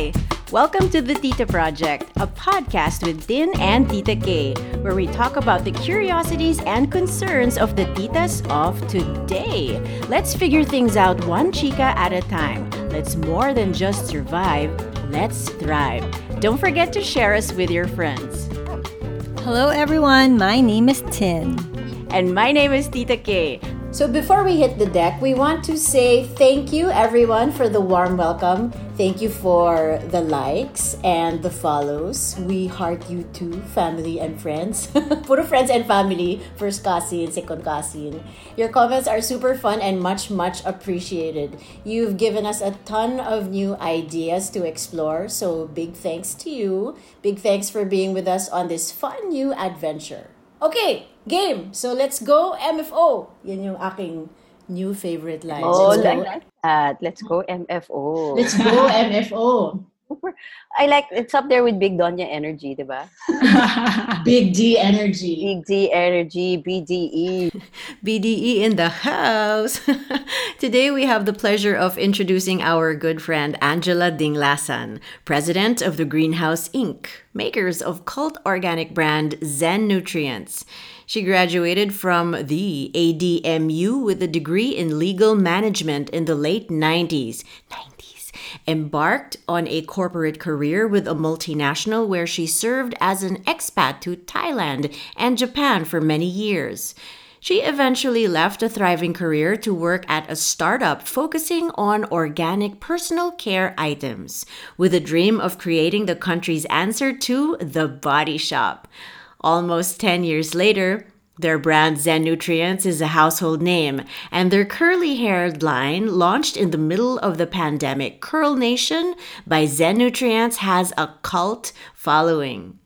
Hi! Welcome to the Tita Project, a podcast with Tin and Tita K, where we talk about the curiosities and concerns of the titas of today. Let's figure things out one chica at a time. Let's more than just survive, let's thrive. Don't forget to share us with your friends. Hello, everyone. My name is Tin. And my name is Tita K. So before we hit the deck, we want to say thank you everyone for the warm welcome. Thank you for the likes and the follows. We heart you too, family and friends. Puro friends and family. First cousin, second cousin. Your comments are super fun and much, much appreciated. You've given us a ton of new ideas to explore. So big thanks to you. Big thanks for being with us on this fun new adventure. Okay, game. So let's go MFO. Yan yung aking new favorite line. Oh, let's like go. that. Let's go MFO. Let's go MFO. I like it's up there with Big Donya energy, diba? Big D energy. Big D energy, BDE. BDE E in the house. Today we have the pleasure of introducing our good friend Angela Dinglasan, president of the Greenhouse Inc., makers of cult organic brand Zenutrients. She graduated from the ADMU with a degree in legal management in the late 90s. 90s. Embarked on a corporate career with a multinational where she served as an expat to Thailand and Japan for many years. She eventually left a thriving career to work at a startup focusing on organic personal care items, with a dream of creating the country's answer to the body shop. Almost 10 years later, their brand Zenutrients is a household name, and their curly haired line, launched in the middle of the pandemic, Curl Nation by Zenutrients, has a cult following.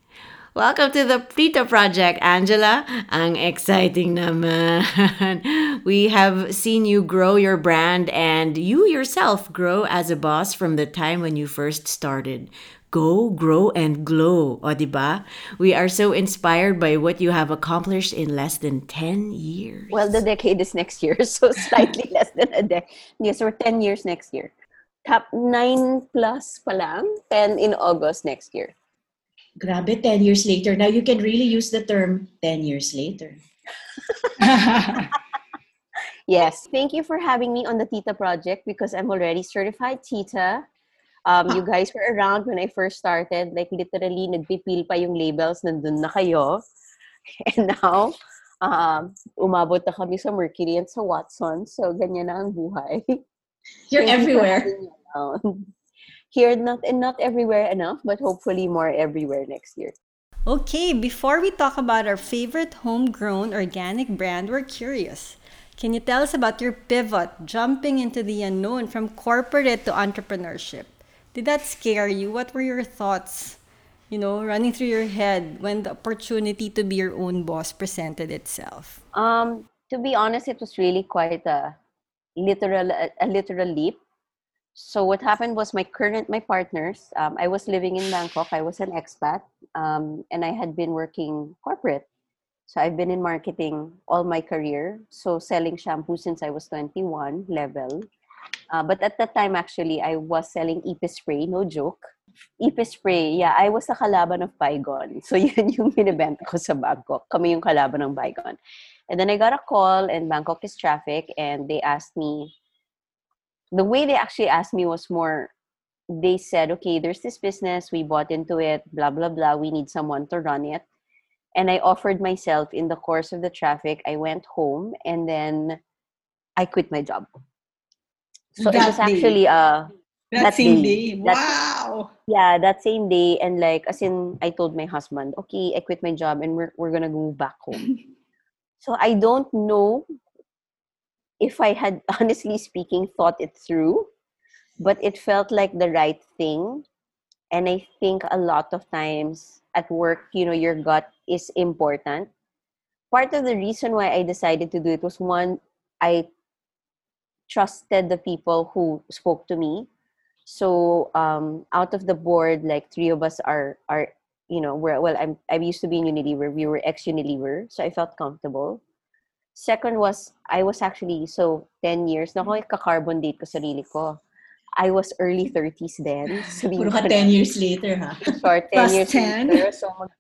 Welcome to the Tita Project, Angela. Ang exciting naman. We have seen you grow your brand and you yourself grow as a boss from the time when you first started. Go, grow, and glow, o diba? We are so inspired by what you have accomplished in less than 10 years. Well, the decade is next year, so slightly less than a decade. Yes, we're 10 years next year. Top 9 plus pa lang, 10 in August next year. Grabe, 10 years later. Now you can really use the term 10 years later. Yes. Thank you for having me on the Tita Project because I'm already certified Tita. Um, you guys were around when I first started. Like literally, nagpipil pa yung labels, nandun na kayo. And now, um, umabot na kami sa Mercury and sa Watson. So, ganyan na ang buhay. You're Thank you everywhere. around. Here, not and not everywhere enough, but hopefully more everywhere next year. Okay, before we talk about our favorite homegrown organic brand, we're curious. Can you tell us about your pivot, jumping into the unknown from corporate to entrepreneurship? Did that scare you? What were your thoughts, you know, running through your head when the opportunity to be your own boss presented itself? Um, to be honest, it was really quite a literal a, a literal leap. So what happened was my current my partners. Um, I was living in Bangkok. I was an expat, um, and I had been working corporate. So I've been in marketing all my career. So selling shampoo since I was 21 level. Uh, but at that time, actually, I was selling Ipe spray. No joke. Ipe spray. Yeah, I was the kalaban of Bygone. So yun yung binibenta ko sa Bangkok. Kami yung kalaban ng Bygone. And then I got a call and Bangkok is traffic and they asked me, the way they actually asked me was more, they said, okay, there's this business, we bought into it, blah, blah, blah, we need someone to run it. And I offered myself in the course of the traffic. I went home and then I quit my job. So it That was day. actually uh That, That same day. day. That- Wow. yeah, that same day and like as in I told my husband, okay, I quit my job and we're we're gonna move back home. so I don't know if I had honestly speaking thought it through, but it felt like the right thing. And I think a lot of times at work, you know, your gut is important. Part of the reason why I decided to do it was one, I trusted the people who spoke to me so um out of the board like three of us are are you know we're well i'm i used to be in unilever we were ex unilever so i felt comfortable second was i was actually so 10 years na ako carbon date ko sarili ko I was early 30s then. Puro ka ko 10 na, years later, ha? short 10 Plus years 10. later. So, mag,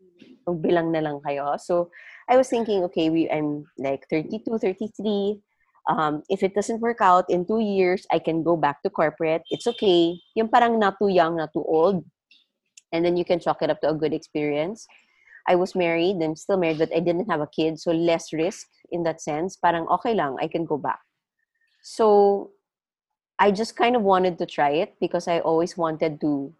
magbilang na lang kayo. So, I was thinking, okay, we, I'm like 32, 33. Um, if it doesn't work out in two years, I can go back to corporate. It's okay. Yung parang not too young, not too old. And then you can chalk it up to a good experience. I was married. I'm still married, but I didn't have a kid. So less risk in that sense. Parang okay lang. I can go back. So I just kind of wanted to try it because I always wanted to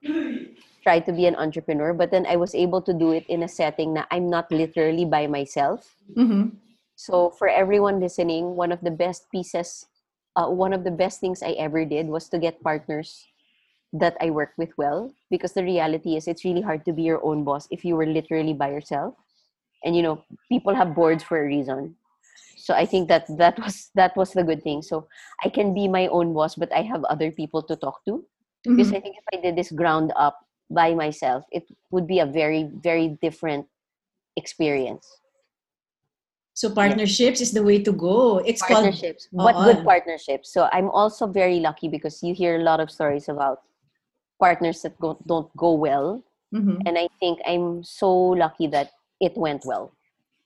try to be an entrepreneur. But then I was able to do it in a setting that I'm not literally by myself. Mm-hmm. So for everyone listening, one of the best pieces, uh, one of the best things I ever did was to get partners that I work with well. Because the reality is, it's really hard to be your own boss if you were literally by yourself. And you know, people have boards for a reason. So I think that that was that was the good thing. So I can be my own boss, but I have other people to talk to. Because Mhm. I think if I did this ground up by myself, it would be a very very different experience. So partnerships is the way to go. It's called partnerships but Oo. good partnerships so i'm also very lucky because you hear a lot of stories about partners that go, don't go well Mhm. and i think i'm so lucky that it went well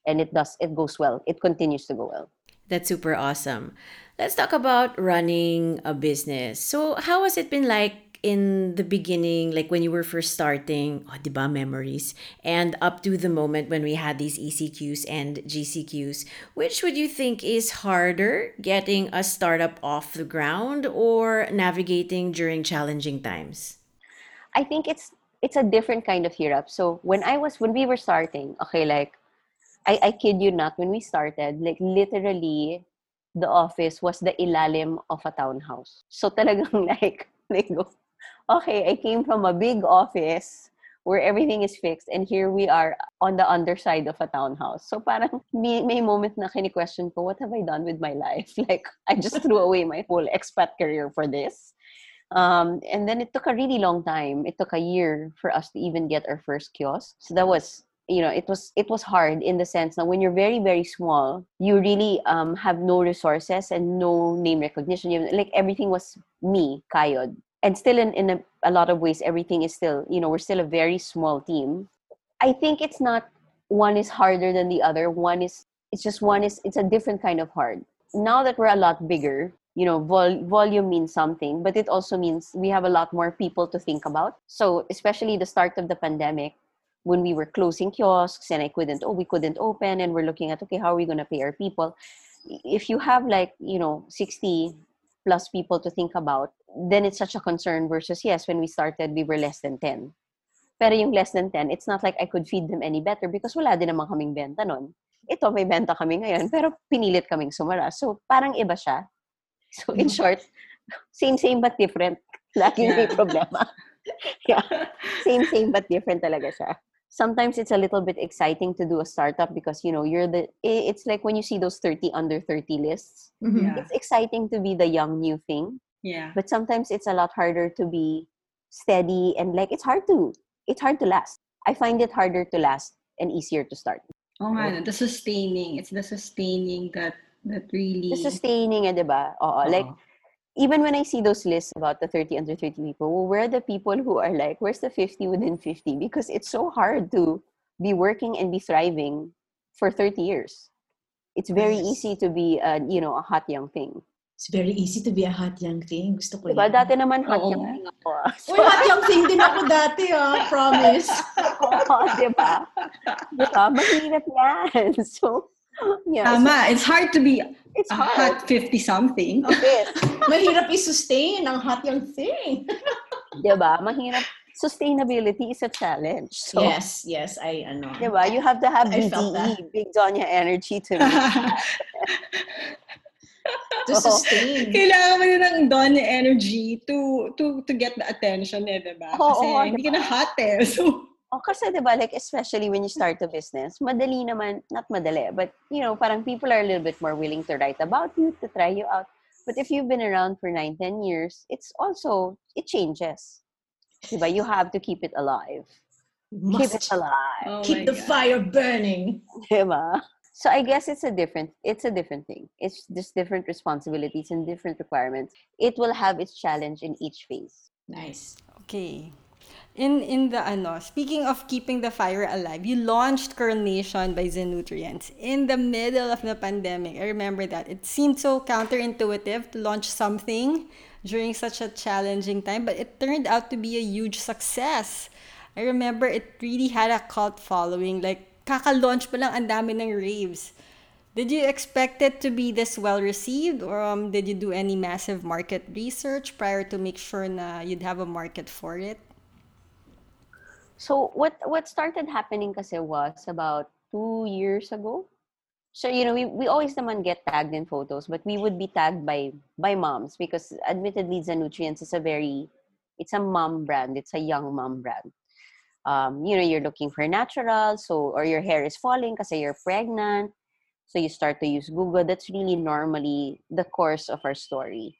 and it does it goes well it continues to go well That's super awesome. Let's talk about running a business. So, how has it been like in the beginning, like when you were first starting, oh, di ba, memories, and up to the moment when we had these ECQs and GCQs? Which would you think is harder, getting a startup off the ground or navigating during challenging times? I think it's it's a different kind of hirap. So when i was when we were starting okay like i i kid you not when we started like literally the office was the ilalim of a townhouse. So talagang like like okay i came from a big office where everything is fixed and here we are on the underside of a townhouse. So parang may, may moment na kini-question ko what have i done with my life? Like i just threw away my whole expat career for this um, and then it took a really long time. It took a year for us to even get our first kiosk. So that was, you know, it was it was hard in the sense that when you're very very small, you really um, have no resources and no name recognition. You like everything was me, Kayod, and still in in a, a lot of ways, everything is still, you know, we're still a very small team. I think it's not one is harder than the other. One is it's just one is it's a different kind of hard. Now that we're a lot bigger, you know vol- volume means something but it also means we have a lot more people to think about. So especially the start of the pandemic when we were closing kiosks and i couldn't oh we couldn't open and we're looking at okay how are we going to pay our people? If you have like you know 60 plus people to think about then it's such a concern versus yes when we started we were less than 10 pero yung less than 10 it's not like i could feed them any better because wala din naman kaming benta nun. Ito may benta kami ngayon pero pinilit kaming sumara. So parang iba siya So in short, same same but different. Lagi may Yeah. problema. yeah. Same same but different talaga siya. Sometimes it's a little bit exciting to do a startup because you know you're the it's like when you see those 30 under 30 lists. Mhm. Yeah. It's exciting to be the young new thing, Yeah. but sometimes it's a lot harder to be steady and like it's hard to it's hard to last. I find it harder to last and easier to start. Oh, nga, no, the sustaining. It's the sustaining that that really. The sustaining, eh, 'di ba? Oo, like even when I see those lists about the 30 under 30 people, well, where are the people who are like, where's the 50 within 50? Because it's so hard to be working and be thriving for 30 years. It's very Yes. easy to be, a, you know, a hot young thing. It's very easy to be a hot young thing. Gusto ko Diba? yan. Dati naman hot Oo. young thing ako. ah. So, Uy, hot young thing din ako dati, ah. Promise. Oo, diba? Diba? Mahirap yan. So, yeah. so Tama. It's hard to be it's a hard. hot 50-something. Yes. Mahirap i-sustain ang hot young thing. Diba? Mahirap. Sustainability is a challenge. So, yes, yes, I ano. Diba? You have to have I. BDE, Big Donya energy to make To sustain. Kailangan mo din ng dawn energy to to to get the attention eh, diba? Oo, Kasi oo, hindi ka na hot eh. So, Oh, kasi 'di ba like especially when you start a business, madali naman, not madali, but you know, parang people are a little bit more willing to write about you, to try you out. But if you've been around for 9, 10 years, it's also it changes. 'Di ba? You have to keep it alive. Keep it alive. oh keep the God. fire burning. 'Di ba? So I guess it's a different it's a different thing. It's just different responsibilities and different requirements. It will have its challenge in each phase. Nice. Okay. In in the ano, speaking of keeping the fire alive, you launched Curl Nation by Zenutrients in the middle of the pandemic. I remember that. It seemed so counterintuitive to launch something during such a challenging time, but it turned out to be a huge success. I remember it really had a cult following. Like, kaka-launch pa lang ang dami ng raves. Did you expect it to be this well received or um, did you do any massive market research prior to make sure na you'd have a market for it? So what what started happening kasi was about two years ago. So you know we, we always naman get tagged in photos, but we would be tagged by by moms because admittedly the Nutrients is a very it's a mom brand. It's a young mom brand. Um, you know you're looking for natural, so or your hair is falling because you're pregnant, so you start to use Google. That's really normally the course of our story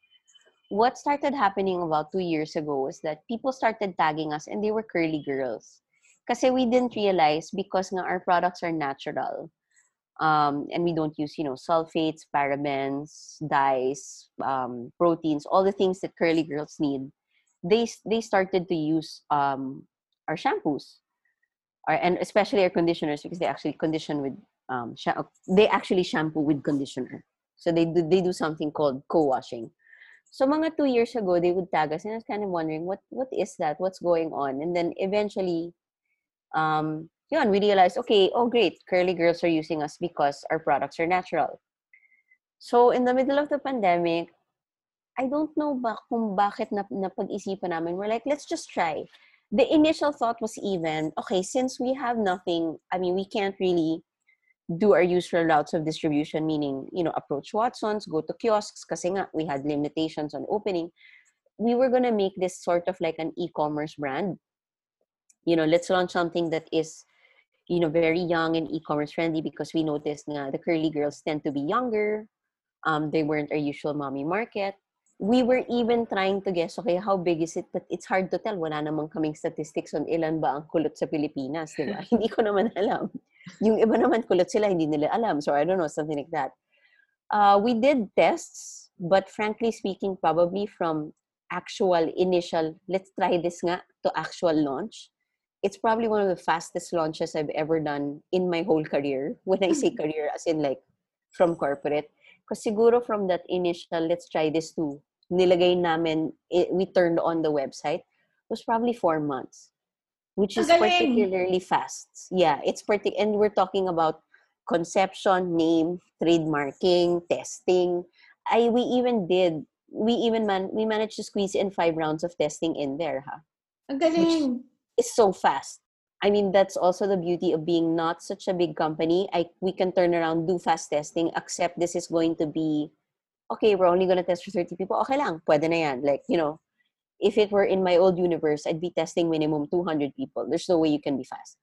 what started happening about two years ago was that people started tagging us and they were curly girls. Kasi we didn't realize because nga our products are natural. Um, and we don't use, you know, sulfates, parabens, dyes, um, proteins, all the things that curly girls need. They they started to use um, our shampoos, and especially our conditioners because they actually condition with um, sh- they actually shampoo with conditioner. So they do they do something called co-washing. So mga two years ago, they would tag us, and I was kind of wondering what what is that? What's going on? And then eventually, um, yun, we realized, okay, oh great, curly girls are using us because our products are natural. So in the middle of the pandemic, I don't know ba kung bakit na, napag-isipan namin. We're like, let's just try. The initial thought was even, okay, since we have nothing, I mean, we can't really do our usual routes of distribution, meaning, you know, approach Watsons, go to kiosks, nga, we had limitations on opening. We were going to make this sort of like an e-commerce brand. You know, let's launch something that is, you know, very young and e-commerce friendly because we noticed nga the curly girls tend to be younger. Um, they weren't our usual mommy market. We were even trying to guess, okay, how big is it? But it's hard to tell. Wala namang kaming statistics on ilan ba ang kulot sa Pilipinas, di ba? Hindi ko naman alam. Yung iba naman kulot sila, hindi nila alam. So I don't know, something like that. Uh, we did tests, but frankly speaking, probably from actual initial, let's try this nga, to actual launch, it's probably one of the fastest launches I've ever done in my whole career. When I say career, as in like from corporate. Because siguro from that initial, let's try this too, nilagay namin, it, we turned on the website, was probably four months, which is Magaling. particularly fast. Yeah, it's partic- and we're talking about conception, name, trademarking, testing. I we even did we even man we managed to squeeze in five rounds of testing in there, huh? Ang galing. It's so fast. I mean, that's also the beauty of being not such a big company. I we can turn around, do fast testing, accept this is going to be okay, we're only gonna test for 30 people. Okay lang, pwede na yan. Like, you know, if it were in my old universe, I'd be testing minimum 200 people. There's no way you can be fast.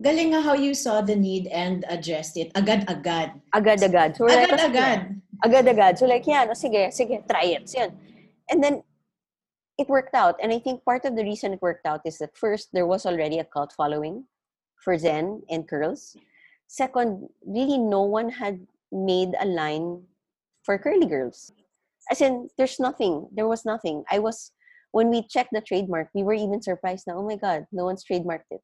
Galing how you saw the need and addressed it. Agad-agad. Agad-agad. So, Agad-agad. agad-agad. So like, o sige, sige, try it. So, yan. And then, it worked out. And I think part of the reason it worked out is that first, there was already a cult following for Zen and Curls. Second, really no one had made a line for curly girls. As in, there's nothing. There was nothing. I was, when we checked the trademark, we were even surprised now oh my God, no one's trademarked it.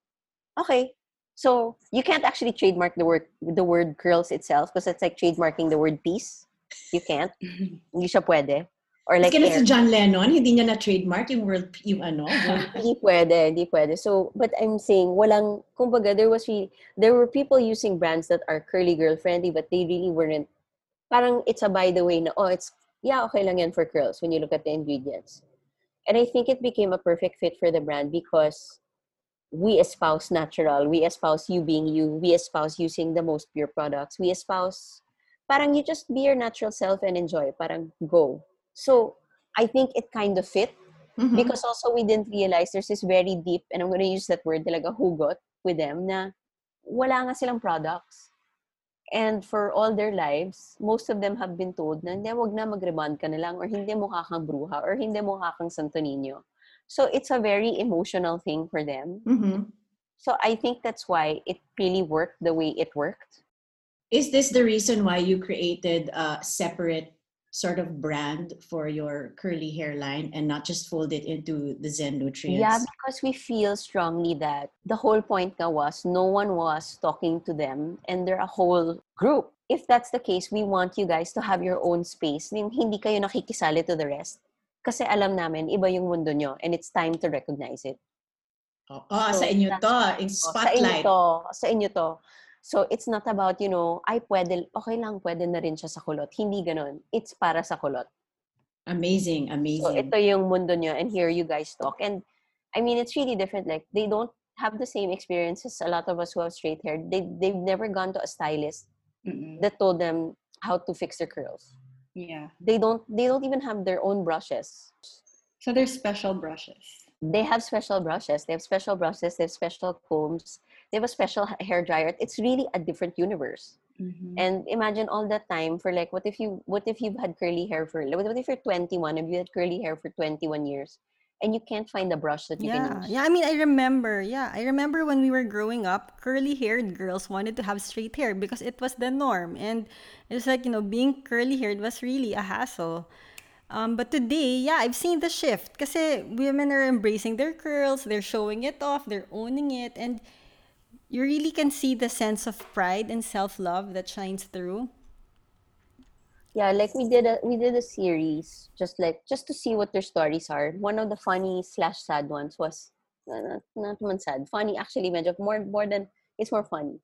Okay. So you can't actually trademark the word the word curls itself because it's like trademarking the word peace. You can't. Hindi siya pwede. Or like si John Lennon, hindi niya na-trademark yung world, yung ano, Hindi pwede, hindi pwede. So, but I'm saying, walang, kumbaga, there was really, there were people using brands that are curly girl friendly, but they really weren't, parang it's a by the way na, oh, it's, yeah, okay lang yan for curls when you look at the ingredients. And I think it became a perfect fit for the brand because we espouse natural, we espouse you being you, we espouse using the most pure products, we espouse, parang you just be your natural self and enjoy, parang go. So, I think it kind of fit Mhm. because also we didn't realize there's this very deep and I'm going to use that word talaga hugot with them na wala nga silang products. And for all their lives, most of them have been told na hindi, wag na mag-rebond ka na lang or hindi mukha kang bruja or hindi mukha kang Santo Niño. So it's a very emotional thing for them. Mhm. So I think that's why it really worked the way it worked. Is this the reason why you created a separate sort of brand for your curly hairline and not just fold it into the Zenutrients? Yeah, because we feel strongly that the whole point was no one was talking to them and they're a whole group. If that's the case, we want you guys to have your own space. Hindi kayo nakikisali to the rest. Kasi alam namin, iba yung mundo nyo and it's time to recognize it. Oh, oh, So, sa inyo to, in Oh, Sa inyo to. Sa inyo to. So, it's not about, you know, ay, pwede, okay lang, pwede na rin siya sa kulot. Hindi ganun. It's para sa kulot. Amazing, amazing. So, ito yung mundo nyo and here you guys talk. And, I mean, it's really different. Like, they don't have the same experiences a lot of us who have straight hair. They, they've never gone to a stylist Mm-mm. that told them how to fix their curls. Yeah. They don't, they don't even have their own brushes. So they're special brushes. They have special brushes. They have special brushes. They have special combs. They have a special hair dryer. It's really a different universe. Mhm. And imagine all that time for like, what if you, what if you've had curly hair for, what if you're 21 and you had curly hair for 21 years, and you can't find a brush that you Yeah, can use? yeah. I mean, I remember. Yeah, I remember when we were growing up, curly-haired girls wanted to have straight hair because it was the norm, and it's like you know, being curly-haired was really a hassle. Um, but today, yeah, I've seen the shift. Because women are embracing their curls, they're showing it off, they're owning it, and you really can see the sense of pride and self-love that shines through. Yeah, like we did a we did a series just like just to see what their stories are. One of the funny slash sad ones was not not naman sad, funny actually more more than it's more funny.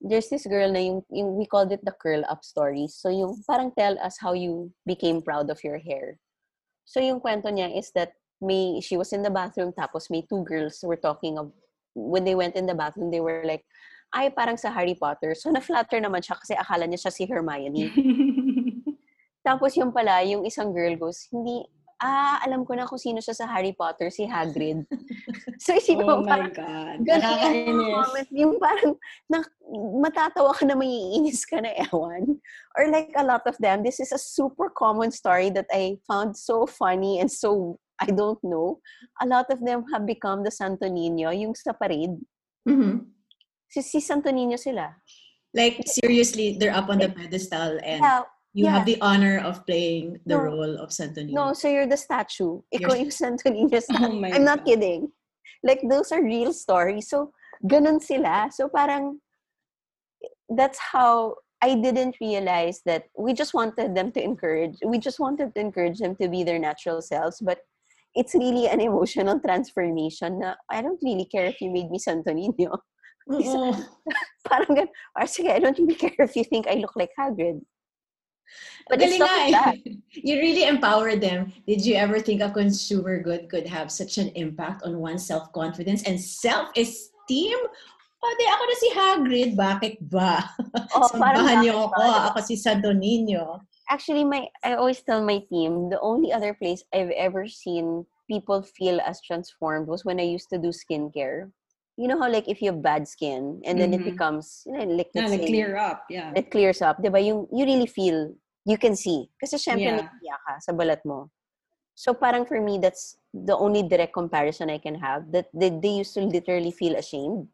There's this girl na yung, yung we called it the curl up stories. So yung parang tell us how you became proud of your hair. So yung kwento niya is that may she was in the bathroom tapos may two girls were talking of when they went in the bathroom they were like ay parang sa Harry Potter. So na-flatter naman siya kasi akala niya siya si Hermione. Tapos yung pala, yung isang girl goes, hindi, ah, alam ko na kung sino siya sa Harry Potter, si Hagrid. so isipin oh mo, my parang, God. yung mga Nakakainis. yung parang, na, matatawa ka na maiinis ka na ewan. Or like a lot of them, this is a super common story that I found so funny and so, I don't know. A lot of them have become the Santo Niño, yung sa parade. Mm-hmm. Si, si Santo Niño sila. Like seriously, they're up on the pedestal and Yeah, you have the honor of playing the No. role of Santo Niño. No, so you're the statue. Ikaw You're- yung Santo statue. Oh my I'm not kidding. Like, those are real stories. So, ganun sila. So, parang, that's how I didn't realize that we just wanted them to encourage, we just wanted to encourage them to be their natural selves. But it's really an emotional transformation na I don't really care if you made me Santo Niño. Oo. Parang gan, or sige, I don't really care if you think I look like Hagrid. But it's Galing not like that. eh. You really empower them. Did you ever think a consumer good could have such an impact on one's self-confidence and self-esteem? O, di ako na si Hagrid. Bakit ba? Oh, parang Sambahan niyo ako. Ako si Santo Niño. Actually my i always tell my team the only other place i've ever seen people feel as transformed was when i used to do skincare you know how like if you have bad skin and then it Mhm. becomes you know like like clear up. Yeah. it clears up diba yung you really feel you can see kasi syempre Yeah. ka sa balat mo so parang for me that's the only direct comparison i can have that they, they used to literally feel ashamed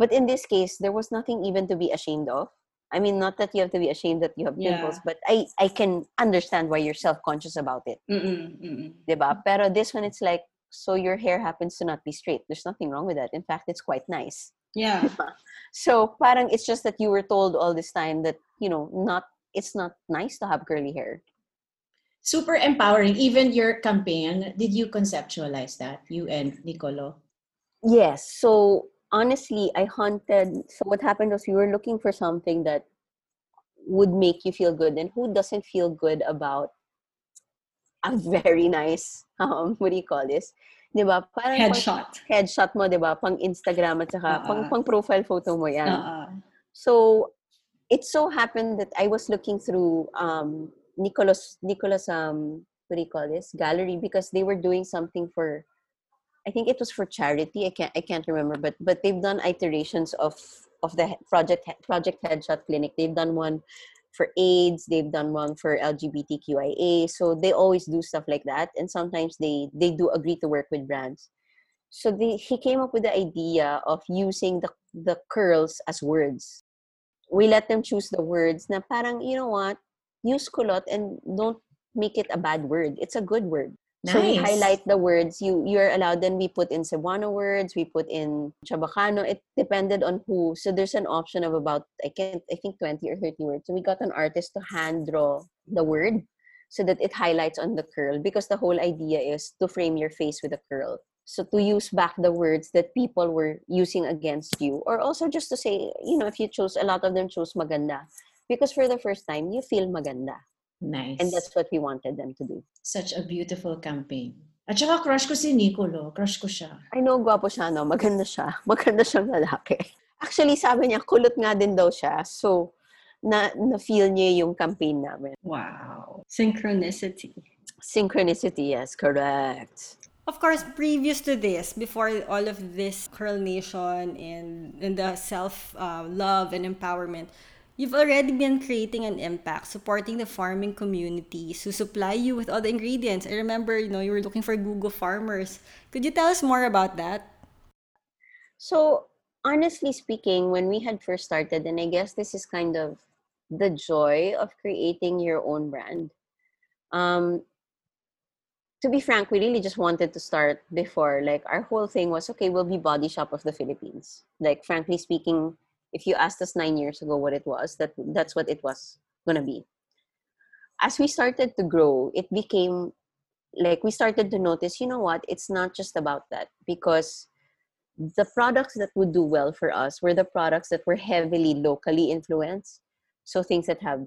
but in this case there was nothing even to be ashamed of I mean, not that you have to be ashamed that you have pimples, Yeah. but I, I can understand why you're self-conscious about it. Mm-mm, mm-mm. Diba? Pero this one, it's like, so your hair happens to not be straight. There's nothing wrong with that. In fact, it's quite nice. Yeah. So parang it's just that you were told all this time that, you know, not it's not nice to have curly hair. Super empowering. Even your campaign, did you conceptualize that? You and Nicolo? Yes. So honestly, I hunted. So what happened was we were looking for something that would make you feel good. And who doesn't feel good about a very nice, um, what do you call this? Diba? Parang pang- Headshot. headshot mo, di ba? Pang Instagram at saka Oo. pang, pang profile photo mo yan. Uh-uh. So, it so happened that I was looking through um, Nicholas, Nicholas, um, what do you call this? Gallery because they were doing something for, I think it was for charity. I can't, I can't remember, but but they've done iterations of of the project Project Headshot Clinic. They've done one for AIDS. They've done one for LGBTQIA. So they always do stuff like that, and sometimes they they do agree to work with brands. So he came up with the idea of using the the curls as words we let them choose the words na parang, you know what, use kulot and don't make it a bad word. It's a good word. So we highlight the words you you're allowed. Then we put in Cebuano words. We put in Chabacano. It depended on who. So there's an option of about I can't I think twenty or thirty words. So we got an artist to hand draw the word so that it highlights on the curl because the whole idea is to frame your face with a curl. So to use back the words that people were using against you, or also just to say, you know, if you chose a lot of them chose maganda because for the first time you feel maganda, Nice. and that's what we wanted them to do. Such a beautiful campaign. At saka crush ko si Nicolo. Crush ko siya. I know, gwapo siya, no? Maganda siya. Maganda siyang lalaki. Actually, sabi niya, kulot nga din daw siya. So, na, na-feel niya yung campaign namin. Wow. Synchronicity. Synchronicity, yes, correct. Of course, previous to this, before all of this Curl Nation and, and the self uh, love and empowerment, you've already been creating an impact, supporting the farming communities who supply you with all the ingredients. I remember, you know, you were looking for gugo farmers. Could you tell us more about that? So, honestly speaking, when we had first started, and I guess this is kind of the joy of creating your own brand. Um, to be frank, we really just wanted to start before. Like, our whole thing was okay, we'll be Body Shop of the Philippines. Like, frankly speaking, if you asked us nine years ago what it was, that that's what it was gonna be. As we started to grow, it became like we started to notice, you know what, it's not just about that because the products that would do well for us were the products that were heavily locally influenced. So things that have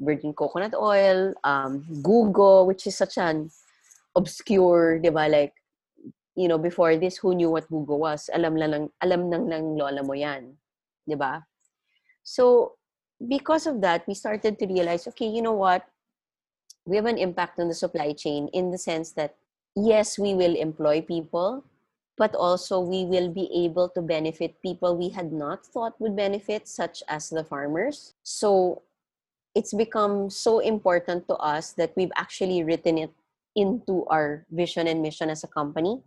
virgin coconut oil, um, gugo, which is such an obscure, di ba? Like, you know, before this, who knew what gugo was? Alam lang, alam nang ng lola mo yan. Di ba? So, because of that, we started to realize, okay, you know what? We have an impact on the supply chain in the sense that, yes, we will employ people, but also we will be able to benefit people we had not thought would benefit, such as the farmers. So it's become so important to us that we've actually written it into our vision and mission as a company.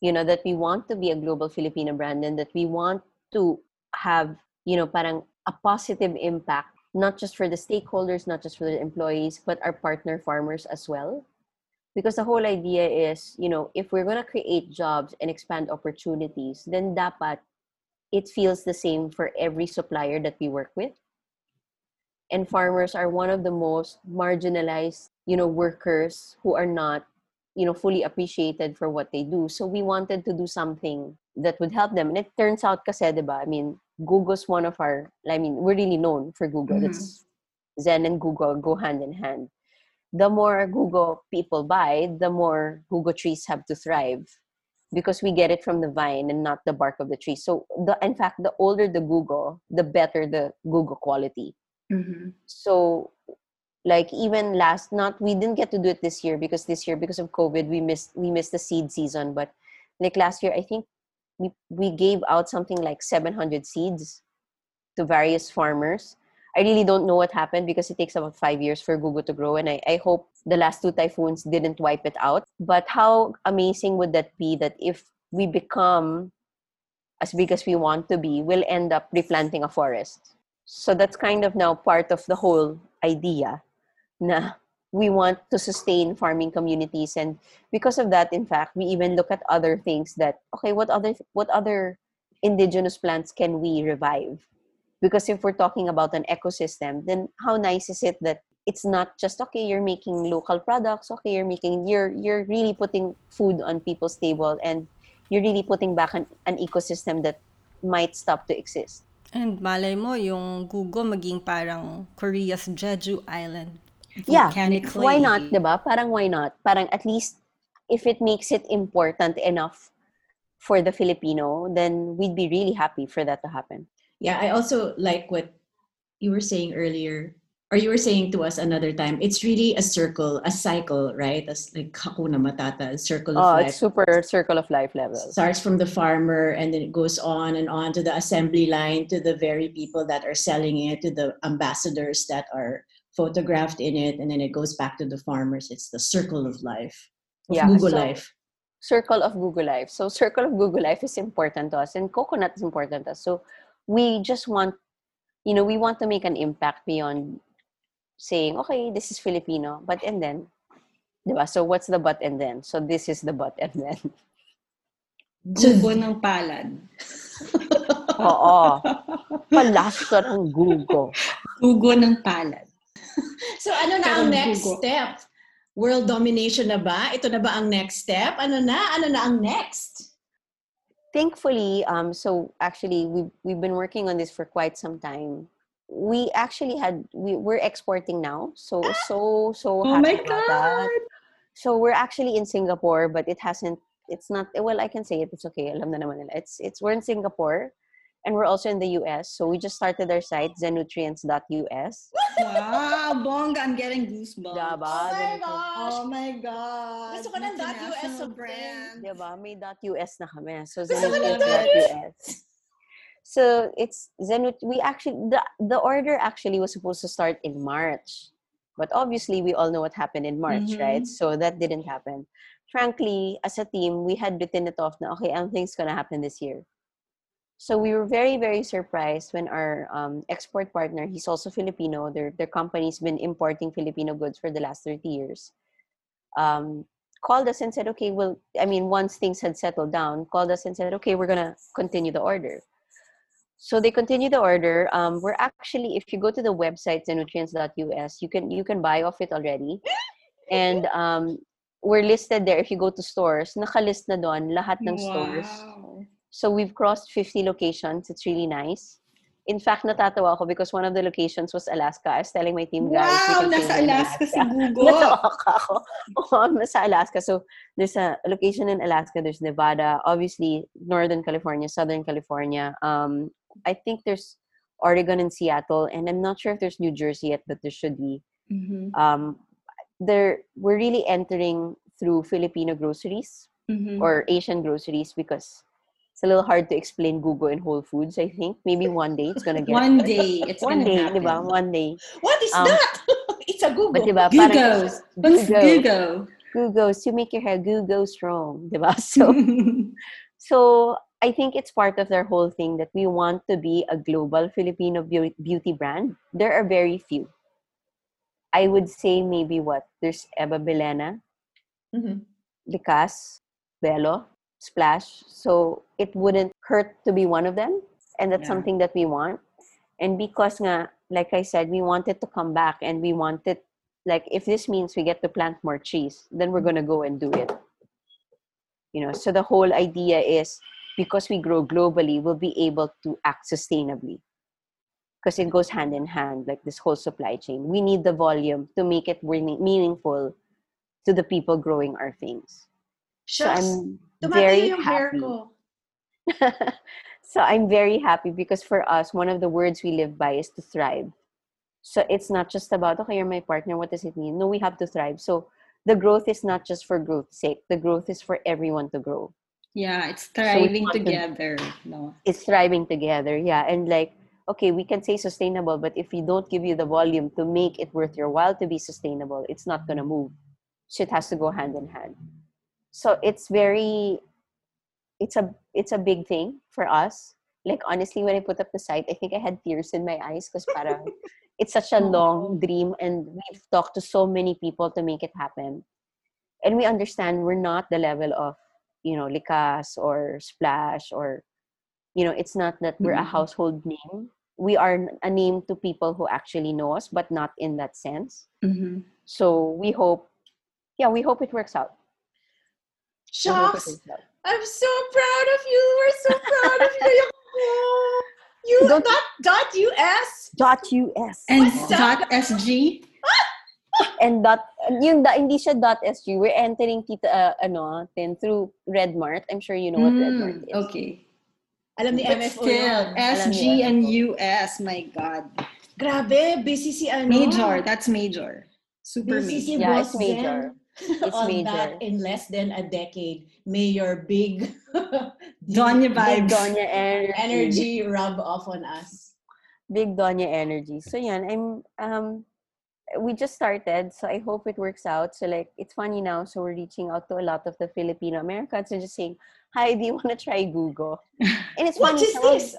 You know, that we want to be a global Filipino brand and that we want to have, you know, parang a positive impact, not just for the stakeholders, not just for the employees, but our partner farmers as well. Because the whole idea is you know if we're going to create jobs and expand opportunities then dapat it feels the same for every supplier that we work with. And farmers are one of the most marginalized you know workers who are not you know fully appreciated for what they do. So we wanted to do something that would help them. And it turns out kasi diba i mean gugo's one of our i mean we're really known for gugo Mhm. it's zen and gugo go hand in hand the more gugo people buy, the more gugo trees have to thrive because we get it from the vine and not the bark of the tree. So the in fact, the older the gugo, the better the gugo quality. Mm-hmm. So like even last not we didn't get to do it this year because this year because of COVID we missed we missed the seed season. But like last year I think we we gave out something like 700 seeds to various farmers. I really don't know what happened because it takes about five years for gugo to grow, and I, I hope the last two typhoons didn't wipe it out. But how amazing would that be that if we become as big as we want to be, we'll end up replanting a forest. So that's kind of now part of the whole idea na we want to sustain farming communities. And because of that in fact we even look at other things that okay what other what other indigenous plants can we revive? Because if we're talking about an ecosystem then how nice is it that it's not just okay you're making local products okay you're making you're you're really putting food on people's table and you're really putting back an, an ecosystem that might stop to exist. And malay mo, yung gugo maging parang Korea's Jeju Island. Yeah Volcanically. why not diba parang why not parang at least if it makes it important enough for the filipino then we'd be really happy for that to happen Yeah, I also like what you were saying earlier, or you were saying to us another time. It's really a circle, a cycle, right? As like Hakuna Matata, a circle of oh life. it's super circle of life level starts from the farmer and then it goes on and on to the assembly line to the very people that are selling it to the ambassadors that are photographed in it and then it goes back to the farmers it's the circle of life of Yeah, gugo so- life circle of gugo Life. So circle of gugo Life is important to us and coconut is important to us. So we just want you know, we want to make an impact beyond saying, okay, this is Filipino, but and then, diba? So what's the but and then? So this is the but and then. Gubo ng palad. Oo. Palasta ng gugo. Gugo ng palad. So ano na ang next Google. step? World domination na ba? Ito na ba ang next step? Ano na? Ano na ang next? Thankfully, um, so actually we've we've been working on this for quite some time. We actually had we we're exporting now. So so so Oh happy my about that. So we're actually in Singapore, but it hasn't. It's not. Well, I can say it. It's okay. Alam na naman nila. It's it's we're in Singapore, and we're also in the U.S. So we just started our site zenutrients.us. Wow, bongga. I'm getting goosebumps. Diba? Oh my Zenutrients. gosh! Oh my God. Gusto ko ng .us International something. brand. Diba? May .us na kami. So Gusto zenutrients.us. So it's Zenut. We actually the the order actually was supposed to start in March, but obviously we all know what happened in March, Mhm. right? So that didn't happen. Frankly, as a team, we had written it off. Na okay, anything's gonna happen this year. So we were very very surprised when our um, export partner, he's also Filipino. Their their company's been importing Filipino goods for the last thirty years. Um, called us and said, okay, well, I mean, once things had settled down, called us and said, okay, we're gonna continue the order. So they continue the order. Um, we're actually, if you go to the website zenutrients.us, you can you can buy off it already, and um, we're listed there. If you go to stores, nakalist na doon lahat ng stores. So we've crossed 50 locations. It's really nice. In fact, natatawa ako because one of the locations was Alaska. I was telling my team, guys, Wow, nasa in Alaska si Gugo. Natawa ka ako. Oo, nasa Alaska. So, there's a location in Alaska. There's Nevada. Obviously, Northern California, Southern California. Um, I think there's Oregon and Seattle. And I'm not sure if there's New Jersey yet, but there should be. Mhm, Um, there, we're really entering through Filipino groceries mhm. or Asian groceries because it's a little hard to explain gugo and Whole Foods, I think. Maybe one day it's gonna get One day, it's one gonna day, happen. di ba? One day. What is Um, that? it's a gugo. But di ba, Google. parang Google. Google? Google to make your hair Google strong, di ba? So, so I think it's part of their whole thing that we want to be a global Filipino beauty brand. There are very few. I would say maybe what? There's Eva Belena, Mhm. Likas, Belo, Splash. So it wouldn't hurt to be one of them. And that's Yeah. something that we want. And because nga, like I said, we wanted to come back and we wanted, like, if this means we get to plant more trees, then we're going to go and do it. You know, so the whole idea is because we grow globally, we'll be able to act sustainably. Because it goes hand in hand, like this whole supply chain. We need the volume to make it really meaningful to the people growing our things. So Shucks, tumatayo very happy. so I'm very happy because for us, one of the words we live by is to thrive. So it's not just about, okay, you're my partner, what does it mean? No, we have to thrive. So the growth is not just for growth's sake, the growth is for everyone to grow. yeah, it's thriving to- together. No. It's thriving together, yeah. And like, okay, we can say sustainable, but if we don't give you the volume to make it worth your while to be sustainable, it's not going to move. So it has to go hand in hand. So it's very, it's a it's a big thing for us. Like honestly, when I put up the site, I think I had tears in my eyes because parang it's such a long dream, and we've talked to so many people to make it happen. And we understand we're not the level of, you know, Likas or Splash or, you know, it's not that we're a Mhm. household name. We are a name to people who actually know us, but not in that sense. Mhm. So we hope, yeah, we hope it works out. It Shucks. I'm so proud of you. We're so proud of you. You Don't- dot dot US. Dot US. And dot SG? and dot and yung da, hindi siya dot SG. We're entering kita uh, ano, then through Redmart. I'm sure you know what Redmart Mm, is. okay. Alam ni But MFO still, yun. SG and US, my God. Grabe, busy si ano. Major, that's major. Super Busy si major. Yeah, Boss it's major. Zen It's on major. that in less than a decade. May your big Donya Big vibes. Donya energy. energy rub off on us. Big Donya energy. So yeah, I'm um we just started, so I hope it works out. So like it's funny now, so we're reaching out to a lot of the Filipino Americans and just saying, Hi, do you want to try gugo? And it's funny. is some of- this?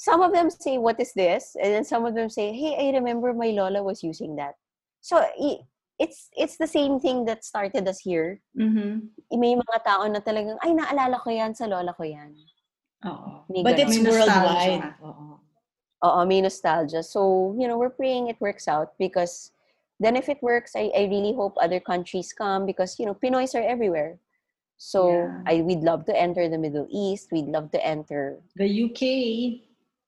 some of them say, "What is this?" And then some of them say, "Hey, I remember my lola was using that." So i- it's it's the same thing that started us here. Mm-hmm. May mga tao na talagang, ay, naalala ko yan, sa lola ko yan. Oo. May But it's worldwide. Oo. Oo, may nostalgia. So, you know, we're praying it works out because then if it works, I, I really hope other countries come because, you know, Pinoys are everywhere. So, Yeah. I we'd love to enter the Middle East. We'd love to enter The UK.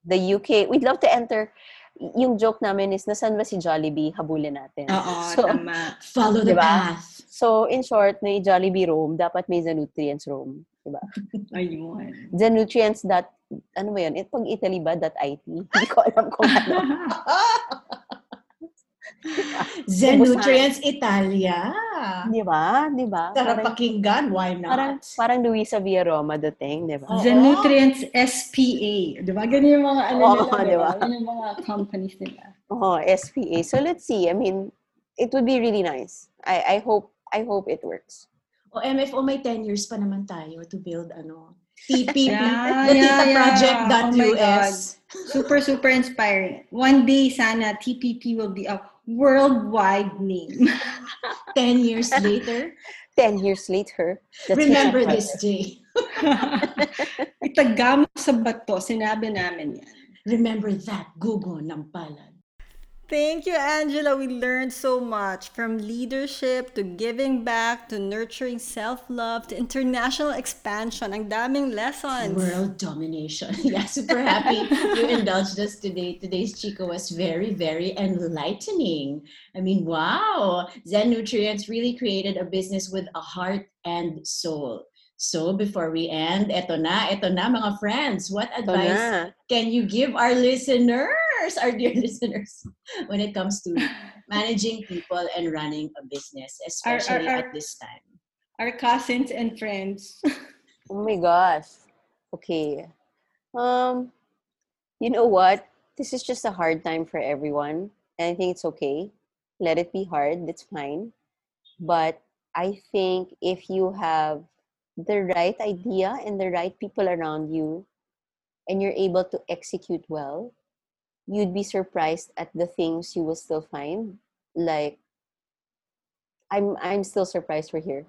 the UK. We'd love to enter. Yung joke namin is, nasan ba si Jollibee? Habulin natin. Oo, so, tama. Follow the Diba? path. so, in short, may Jollibee Rome, dapat may Zanutrients Rome. Diba? Ayun. Zanutrients dot, ano ba yun? It, pag Italy ba? Dot IT? Hindi ko alam kung ano. Zen Nutrients Italia. Di ba? Di ba? Sarap Parang- pakinggan. Why not? Parang, parang Luisa Villaroma dating, di ba? Oo. The Nutrients SPA. Di ba? Ganyan yung mga ano Oo, nila. di ba? Yun yung mga companies nila. Oh, SPA. So let's see. I mean, it would be really nice. I I hope I hope it works. O MFO, may 10 years pa naman tayo to build ano. TP, Yeah, the yeah, Tita yeah. Oh God. Super, super inspiring. One day, sana, TPP will be a worldwide name. 10 years later, Ten years later, remember this day. Itagam sa bato, sinabi namin yan. Remember that gugo ng palad. Thank you, Angela. We learned so much from leadership to giving back to nurturing self-love to international expansion. Ang daming lessons. World domination. Yeah, super happy you indulged us today. Today's chika was very, very enlightening. I mean, wow. Zenutrients really created a business with a heart and soul. So before we end, eto na, eto na mga friends. What Ito advice na. can you give our listeners, our dear listeners, when it comes to managing people and running a business, especially our- at this time? Our cousins and friends. Oh my gosh. Okay. Um, you know what? This is just a hard time for everyone. And I think it's okay. Let it be hard. That's fine. But I think if you have the right idea and the right people around you and you're able to execute well, you'd be surprised at the things you will still find. Like I'm I'm still surprised we're here.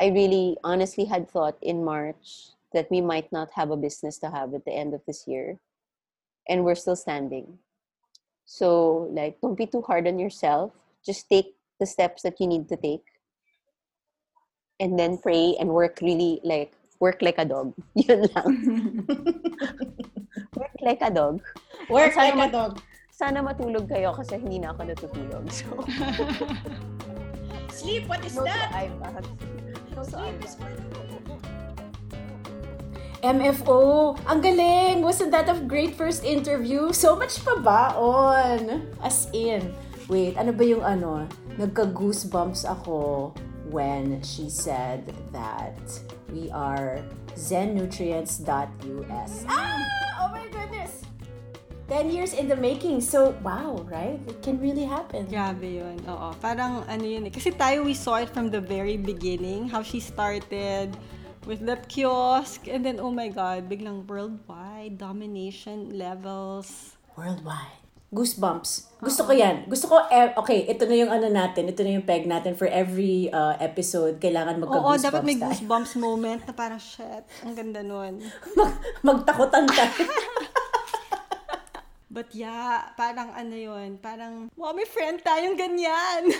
I really honestly had thought in March that we might not have a business to have at the end of this year. And we're still standing. So, like, don't be too hard on yourself. Just take the steps that you need to take. And then pray and work really, like, work like a dog. Yun lang. work like a dog. Work Sana like a dog. Sana matulog kayo kasi hindi na ako natutulog. So, Sleep, what is no that? No Sleep is for MFO, ang galing! Wasn't that a great first interview? So much pa ba on? As in, wait, ano ba yung ano? Nagka-goosebumps ako when she said that we are zennutrients.us. Ah! Oh my goodness! 10 years in the making. So, wow, right? It can really happen. Grabe yun. Oo. Parang ano yun eh. Kasi tayo, we saw it from the very beginning. How she started with that kiosk. And then, oh my God, biglang worldwide domination levels. Worldwide. Goosebumps. Gusto ko yan. Gusto ko, eh, okay, ito na yung ano natin, ito na yung peg natin for every uh, episode, kailangan Oo, magka-goosebumps dapat may tayo. goosebumps moment na parang, shit, ang ganda nun. Mag- magtakutan tayo. But yeah, parang ano yun, parang, wow, may friend tayong ganyan.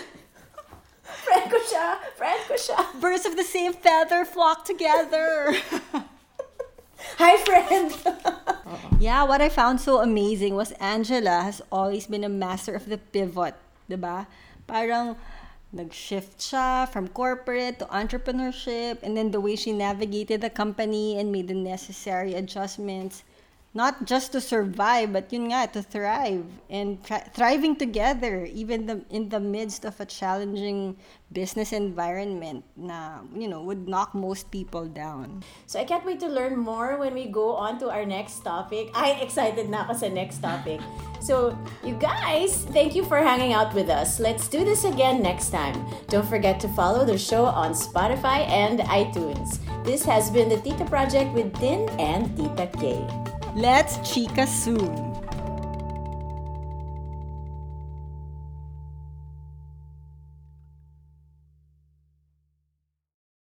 friend ko siya. Friend ko siya. Birds of the same feather flock together. Hi, friend! Yeah, what I found so amazing was Angela has always been a master of the pivot, 'di ba? Parang nag-shift siya from corporate to entrepreneurship and then the way she navigated the company and made the necessary adjustments not just to survive but yun nga to thrive and thri- thriving together even the, in the midst of a challenging business environment na you know would knock most people down. So I can't wait to learn more when we go on to our next topic. Ay, excited na ako sa next topic. So, you guys, thank you for hanging out with us. Let's do this again next time. Don't forget to follow the show on Spotify and iTunes. This has been the Tita Project with Din and Tita Kay. Let's chika soon.